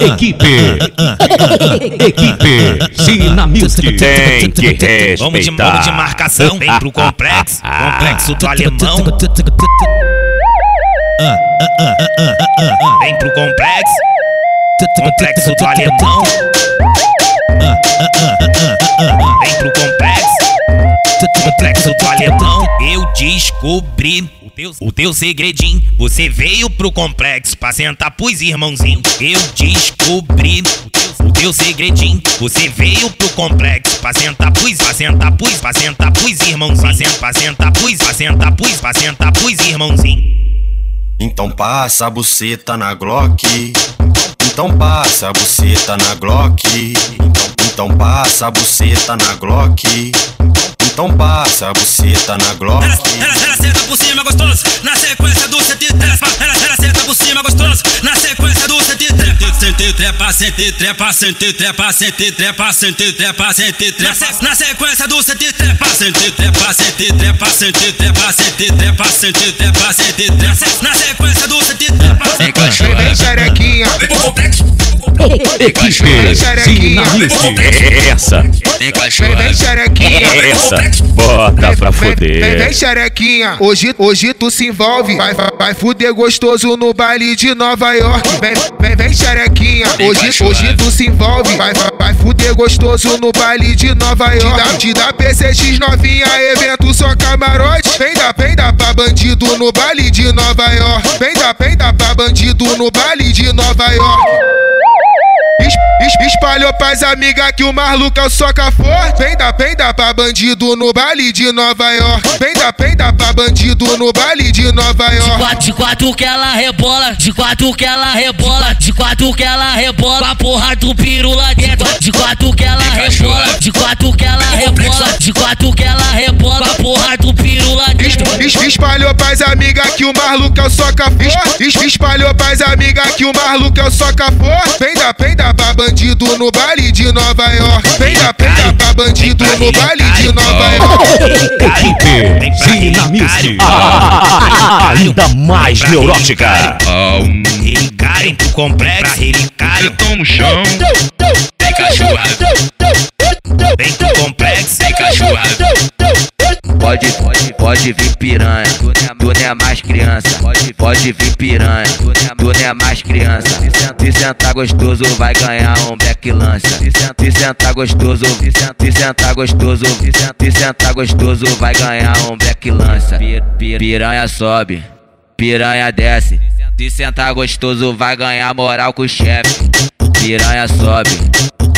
Equipe. Equipe. Sina Music. Tem que respeitar. Vamos de modo de marcação, vem pro complexo, complexo do alemão. Vem pro complexo, complexo do alemão. Vem pro complexo, alemão. Eu descobri o teu, o teu segredinho. Você veio pro complexo pra sentar pros irmãozinhos. Eu descobri o teu, o teu segredinho. Você veio pro complexo pra sentar pros, pra sentar pros, pra sentar pros irmãozinhos. Pra sentar, pra sentar pros, pra sentar pros, pra sentar pros. Então passa a buceta na Glock. Então passa a buceta na Glock. Então, então passa a buceta na Glock. Então passa a buceta na Glock. Ela, ela, ela senta por cima gostoso, na sequência do sete trepa. Ela, ela senta por cima gostoso, na sequência do sete trepa. Sente trepa, sente trepa, sente trepa, sente trepa, sente trepa, sente trepa. Na sequência do sete trepa, sente trepa, sente trepa, sente trepa, sente trepa, sente trepa, sente trepa. Na sequência do sete trepa. Vem, vem xerequinha. Essa, vem, vem xerequinha. essa, bota pra Vem, vem, vem fuder. xerequinha, hoje, hoje tu se envolve Vai, vai, vai fuder gostoso no baile de Nova York Vem, vem, vem xerequinha, hoje, hoje tu se envolve. Vai, vai, vai fuder gostoso no baile de Nova York. Te dá, te dá PCX novinha, evento só camarote. Vem dar, vem dar pra bandido no baile de Nova York. Vem dar, vem dar pra bandido no baile de Nova York Espalhou pras amigas que o Marluca é o soca forte. Vem da penda pra bandido no baile de Nova York. Vem da penda pra bandido no baile de Nova York. quatro, de quatro que ela rebola, de quatro que ela rebola, de quatro que ela rebola, com a porra do piru lá dentro. De quatro que ela rebola, de quatro que ela rebola, de quatro que ela rebola, com a porra do piru lá dentro. Es- Espalhou pras amigas que o Marluca é o soca forte. Es- Espalhou pras amigas que o Marluca é o soca forte. Vem da penda pra bandido no baile de Nova York. Vem da penda pra bandido no baile de Nova York. Equipe. Sina Music. Ainda mais neurótica. Relicarem pro complexo, pra relicarem. Tô no chão, Vem cachorrado, vem pro complexo, vem cachorrado. Pode, pode, pode vir piranha, é, tu não é mais criança. Pode, pode vir piranha, tu não é, é mais criança. Se senta- Se sentar gostoso, vai ganhar um back lança. Se senta- Se sentar gostoso, se senta- se sentar gostoso, se senta- se sentar gostoso, vai ganhar um back lança. Pi- pi- Piranha sobe, piranha desce. Se sentar gostoso, vai ganhar moral com o chefe. Piranha sobe,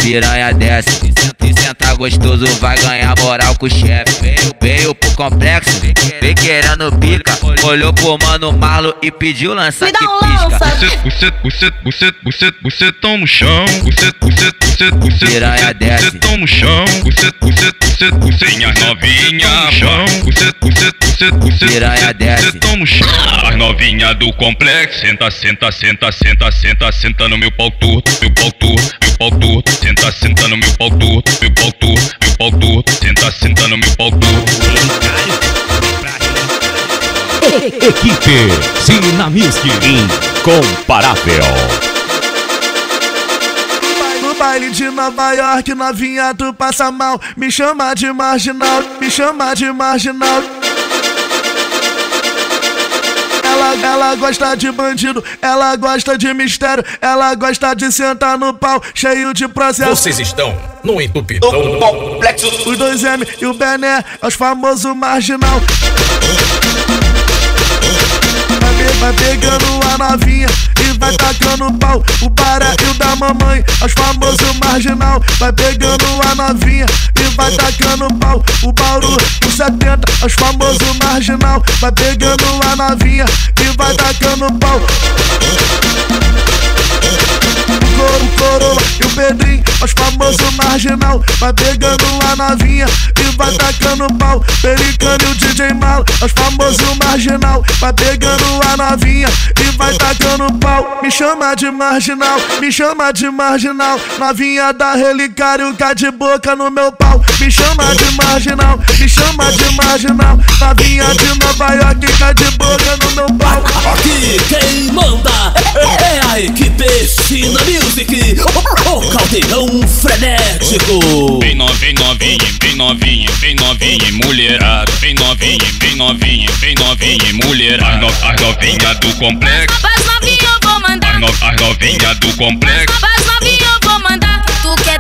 piranha desce. Se senta- Se sentar gostoso, vai ganhar moral com o chefe. Veio, veio pro complexo, vem querendo pica. Olhou pro mano Marlo e pediu lança Me dá um pisca. lança. bucet, bucet, bucet, bucet, bucetão no chão, bucet, bucet, bucet, bucet, Piranha desce. bucetão no chão, bucet, bucet, bucet, bucet, minha novinha no chão, bucet, bucet, bucet, bucet, Piranha desce. bucetão no chão. As novinha do complexo, senta, senta, senta, senta, senta, senta no meu pau torto, meu pau torto, pau torto, senta, senta no meu pau torto, meu pau torto, meu pau torto, senta, senta no meu pau torto. Equipe. Sina Music. Incomparável. No baile de Nova York, novinha, tu passa mal. Me chama de marginal, me chama de marginal. Ela, ela gosta de bandido, ela gosta de mistério, ela gosta de sentar no pau, cheio de processo. Vocês estão no entupidão do complexo. Os dois M e o Bené, é os famosos marginal. Vai pegando a novinha e vai tacando pau. O baré e o da mamãe, os famosos marginal. Vai pegando a novinha e vai tacando pau. O bauru, o 70, é os famosos marginal. Vai pegando a novinha e vai tacando pau. Coro, coroa e o Pedrinho, os famosos marginal. Vai pegando a novinha e vai tacando pau. Pelicano e o DJ Malo, os famosos marginal. Vai pegando a novinha e vai tacando pau. Me chama de marginal, me chama de marginal. Novinha da relicário, cá de boca no meu pau. Me chama de marginal, me chama de marginal. Novinha de Nova York, cá de boca no meu pau. Aqui queimou. Sina Music, o caldeirão frenético. Bem novinha, novinha, bem novinha, bem novinha, mulherada. Bem novinha, bem novinha, bem novinha, mulherada. As, no, as novinha do complexo. As novinha eu vou mandar. As, no, as novinha do complexo. As novinha eu vou mandar. Tu quer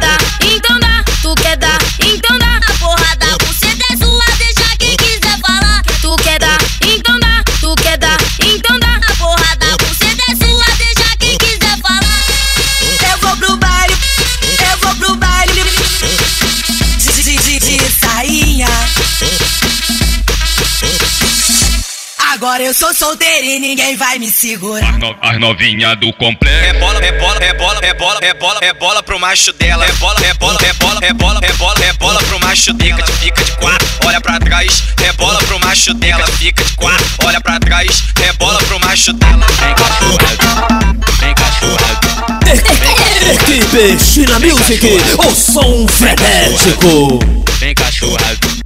Agora eu sou solteira e ninguém vai me segurar. As, no, as novinha do complexo. É bola, é bola, é bola, é bola, é bola, é bola pro macho dela. É bola, é bola, é bola, é bola, é bola, é bola pro macho dela. Fica de, fica de quatro, olha pra trás. É bola pro macho dela. Fica de quatro, olha pra trás. É bola pro macho dela. Vem cachorrado, vem cachorrado. Equipe China Music, o som frenético. Vem cachorrado.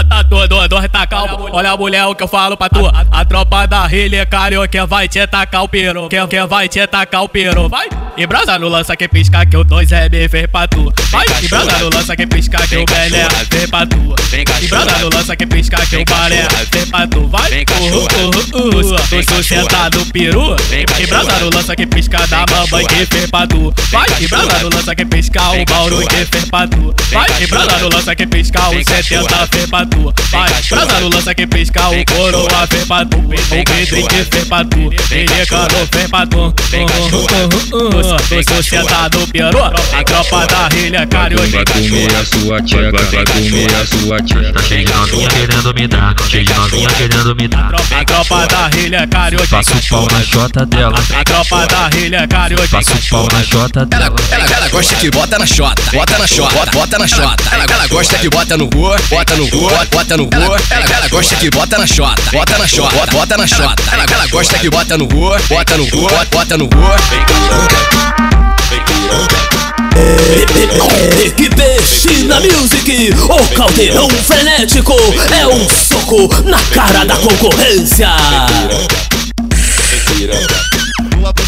Tá, tá doido, doido, tá calmo. Olha a mulher, o que eu falo pra tu. A tropa da Rilha é carioca vai te tacar o peru. Quem, quem vai te tacar o peru? Vai! E brasa no lança que pisca que o dois é me fez pra tu. Vai! E brasa no lança que pisca que o Belé fez pra tu. E brasa no lança que pisca que o Baré fez pra tu. Vai! Uh, uh, uh, uh. Tu sustenta do peru. E brasa no lança que pisca da mamãe que fez pra tu. Vai! E brasa no lança que pisca o Mauro que fez pra tu. Vai! E brasa no lança que pisca o 70 fez pra tu. Vai! Brasa no lança que pisca o coroa fez pra tu. O Pedrinho que fez pra tu. Ele cano fez pra tu. Tu sustenta do peru. A tropa da rilha carioca. Vai comer a sua tcheca, vai comer a sua tcheca. Tá cheio de novinha querendo me dar, cheio de novinha querendo me dar. A tropa da rilha carioca. Passo o pau na chota dela. A tropa da rilha carioca. Passo o pau na chota dela. Ela, ela gosta que bota na chota, bota na chota, bota, na chota. Ela, ela gosta que bota no gu, bota no gu, bota, bota no gu. Ela, ela gosta que bota na chota, bota na chota, bota, bota na chota. Ela, ela gosta que bota no gu, bota no gu, bota, bota no vem Equipe China Music, o caldeirão frenético é um soco na cara da concorrência.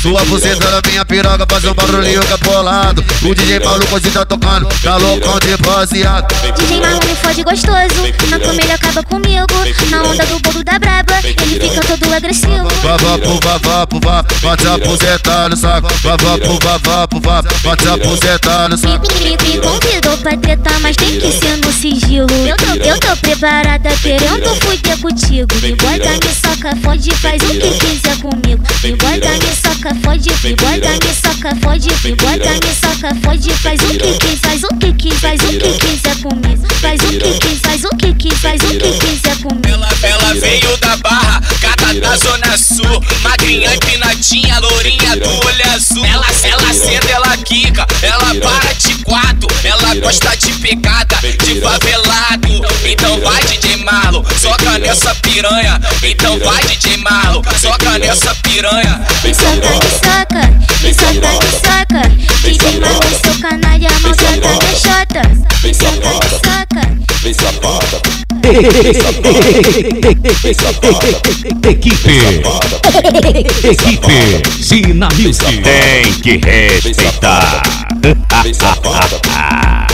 Sua buceta na minha piroga faz um barulhinho capolado O DJ Paulo Cosi tá tocando, tá loucão de baseado. DJ Marlon me fode gostoso. Na cama acaba comigo Na onda do bolo da braba Ele fica todo agressivo. Vavá pro vavá pro vá, bate a buceta no saco. Vavá pro vavá pro vá, bate a buceta no saco. Me, convidou pra tretar, mas tem que ser no sigilo. Eu tô, eu tô preparada querendo fuder contigo. Me bota, me soca, fode, faz o que quiser comigo. Me bota, me soca, fode, me bota, me soca, fode Me bota, me soca, fode, faz o que quiser, faz o que quiser, faz o que quiser comigo. Faz o que quiser, faz o que quiser, faz o que Ela, ela veio da barra, cata da zona sul. Magrinha, empinadinha, lourinha do olho azul. Ela, ela senta, ela quica, ela para de quatro. Ela gosta de pegada, de favelado. Então vai DJ Marlo, soca nessa piranha. Então vai DJ Marlo, soca nessa piranha. Me soca, me soca, me soca, me soca. DJ Marlon, seu canalha, maltrata minha chota. Me soca, me soca. Vem safada, Equipe. Equipe. Sina. Tem que respeitar.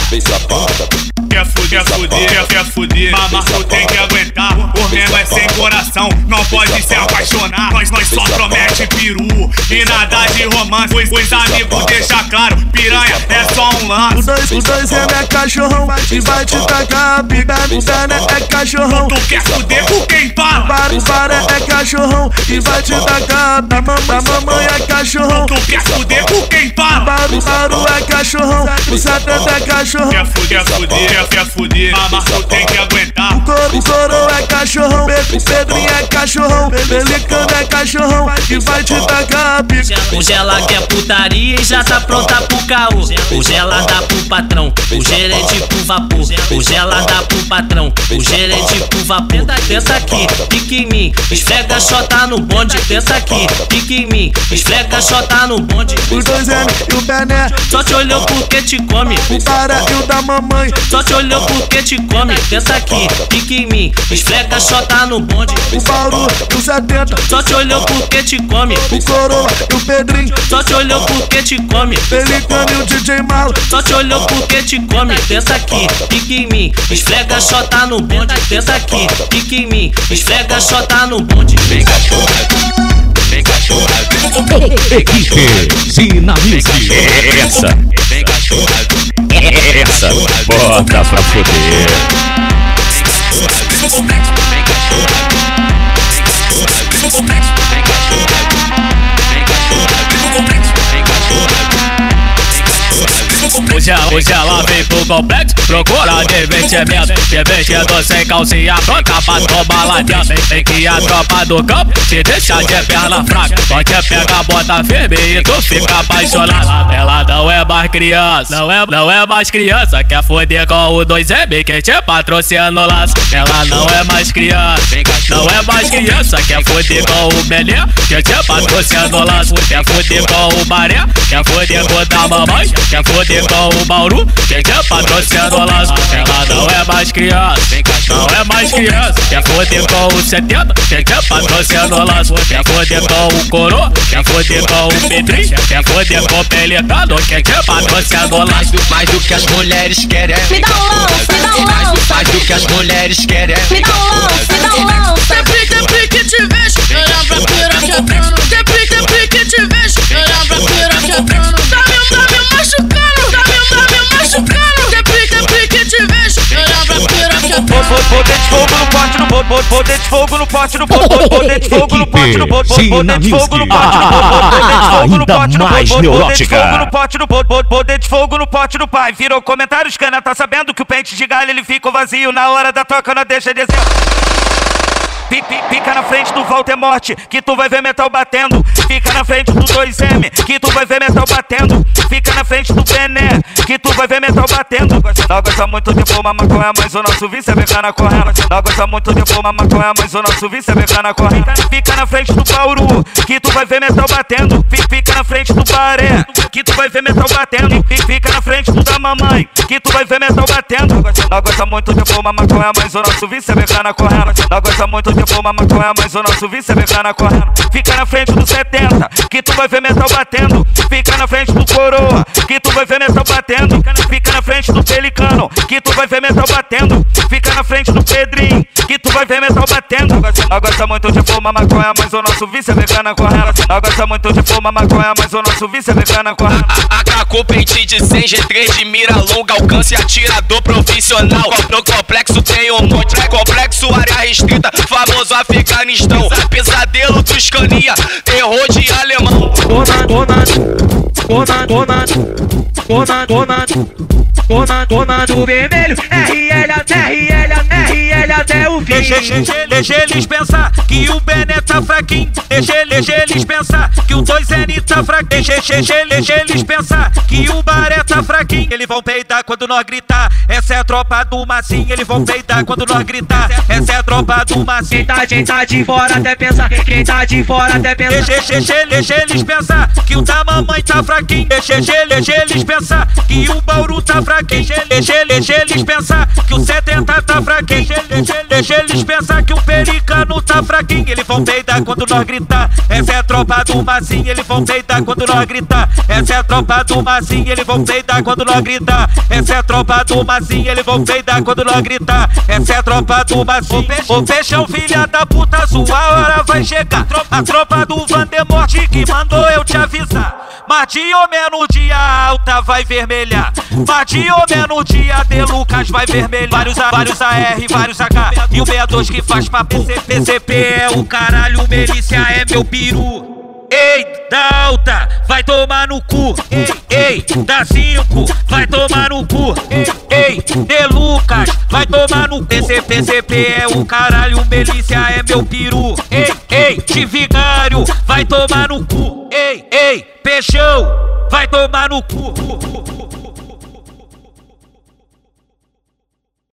Vem safada. Quer fuder, quer fuder, quer, fuder. Mas tu tem que aguentar. O menor é sem coração. Não pode se apaixonar. Nós, nós só promete peru. E nada de romance. Os, os amigos deixa claro Piranha é só um O lance dois, o dois é minha cachorrão. E vai te tacar a pica. O é cachorrão. Tu quer fuder com quem fala? O Baré é cachorrão. E vai te tacar a. A mamãe é cachorrão. Tu quer fuder com quem fala? Baru, baru é cachorrão. O 70 é cachorrão. Quer fuder, fuder, quer, fuder tu tem que aguentar O coro, o coro é cachorrão. O Pedrinho é cachorrão. Pelicano é cachorrão e vai te tacar a pica. Hoje ela quer putaria e já tá pronta pro caô. Hoje ela dá pro patrão, o gerente pro vapor. Hoje ela dá pro patrão, o gerente pro vapor. Tenta aqui, pique em mim, esfrega chota no bonde. Tenta aqui, pique em mim, esfrega chota no bonde. Os dois M e o Bené. Só te olhou porque te come. O o da mamãe. Só te olhou porque te come, pensa aqui, fica em mim. Esfrega só tá no bonde. O Bauru do 70. Só te olhou porque te come. O Coroa e o Pedrinho. Só te olhou porque te come. Pelicano e o DJ Malo. Só te olhou porque te come, pensa aqui, fica em mim. Esfrega só tá no bonde. Pensa aqui, fica em mim. Esfrega só tá no bonde. Vem cachorrado, vem cachorrado. Equipe Zina Music. Essa, vem cachorrado. Essa bota pra foder. Vem cachorrado, vem Hoje, hoje ela vem pro complexo, procura divertimento Divertindo sem calcinha pronta pra tomar lá dentro Vem, que a tropa do campo te deixa de perna fraca. Pode pegar, bota firme e tu fica apaixonado. Ela não é mais criança, não é, não é mais criança. Quer foder com o 2M que te patrocina no laço. Ela não é mais criança, não é mais criança. Quer foder com o Belém que te patrocina no laço. Quer foder com o Maré, quer foder com o da mamãe. Quer foder com o Bauru, quem quer patrocina o laço Ela não é mais criança, não é mais criança Quer foder com o 70, quem quer patrocina o laço Quer foder com o Coro, quer foder com o Pedrinho Quer foder com o Pelicano, quem quer patrocina o laço Mais do que as mulheres querem. Me dá um lance, me dá um lance. Mais do que as mulheres querem. Me dá um lance, me dá um lance. Poder de fogo no pote no poder de fogo no pote no poder de fogo no pote no poder de fogo no pote no poder de fogo no pote no poder de fogo no pote do pai. Virou comentários cana tá sabendo que o pente de galho ele ficou vazio. Na hora da troca não deixa de Fica na frente do Voldemort, que tu vai ver metal batendo. Fica na frente do 2M, que tu vai ver metal batendo. Fica na frente do Bené, que tu vai ver metal batendo. Não gosta muito de fumar maconha, mas o nosso vice é vegana correndo. Não gosta muito de fumar maconha, mas o nosso vice é vegana correndo. Fica na frente do Bauru, que tu vai ver metal batendo. Fi- Fica na frente do Baré, que tu vai ver metal batendo. Fi- Fica na frente do da mamãe, que tu vai ver metal batendo. Não gosta muito de fumar maconha, mas o nosso vice é vegana correndo. Não gosta muito de fumar maconha, mas o nosso vice é vegana correndo. Fica na frente do 70, que tu vai ver metal batendo. Fica na frente do Coroa, que tu vai ver metal batendo. Fica na frente do Pelicano, que tu vai ver metal batendo. Fica na frente do Pedrinho, que tu vai ver metal batendo. Não gosta muito de fumar maconha, mas o nosso vice é vegana correndo. Não gosta muito de fumar maconha, mas o nosso vice é vegana correndo. AK pente de 100 G3 de mira longa, alcance atirador profissional. No complexo tem um monte, complexo área restrita, famoso Afeganistão. Pesadelo dos caninha, terror de alemão. Tona, tona, tona, tona, tona, tona, tona, tona do vermelho RL até RL RL até o fim Deixa, deixa, deixa eles pensar que o Bené tá fraquinho. Deixa, deixa eles pensar que o 2N tá fraquinho. Deixa, deixa, deixa eles pensar que o Baré tá fraquinho. Eles vão peidar quando nós gritar. Essa é a tropa do Massinho. Eles vão peidar quando nós gritar. Essa é a tropa do Massinho. Quem tá, quem tá de fora até pensa Quem tá de fora até pensa Deixa, deixa, deixa eles pensar que o da mamãe tá fraquinho. Deixa, deixa, eles pensar que o Bauru tá fraquinho. Deixa, deixa eles pensar que o 70 tá fraquinho. Deixa, deixa, eles pensar que o Pericano tá fraquinho. Eles vão peidar quando nós gritar. Essa é a tropa do Massinho. Eles vão peidar quando nós gritar. Essa é a tropa do Massinho. Eles vão peidar quando nós gritar. Essa é a tropa do Massinho. Eles vão peidar quando nós gritar. Essa é a tropa do Massinho. Ô peixão, filha da puta, sua hora vai chegar. A tropa do Vandemort que mandou eu te avisar. De ou menos dia alta vai vermelhar. De ou menos dia de Lucas vai vermelhar. Vários, A, vários AR, vários AK. E o 62 que faz papo. PCP é o caralho, Melícia é meu peru. Da alta, vai tomar no cu. Ei, ei, da 5, vai tomar no cu. Ei, de Lucas, vai tomar no cu. PC, PCP é o caralho, Melícia é meu peru. Ei, ei, de vigário, vai tomar no cu. Ei, ei, peixão, vai tomar no cu.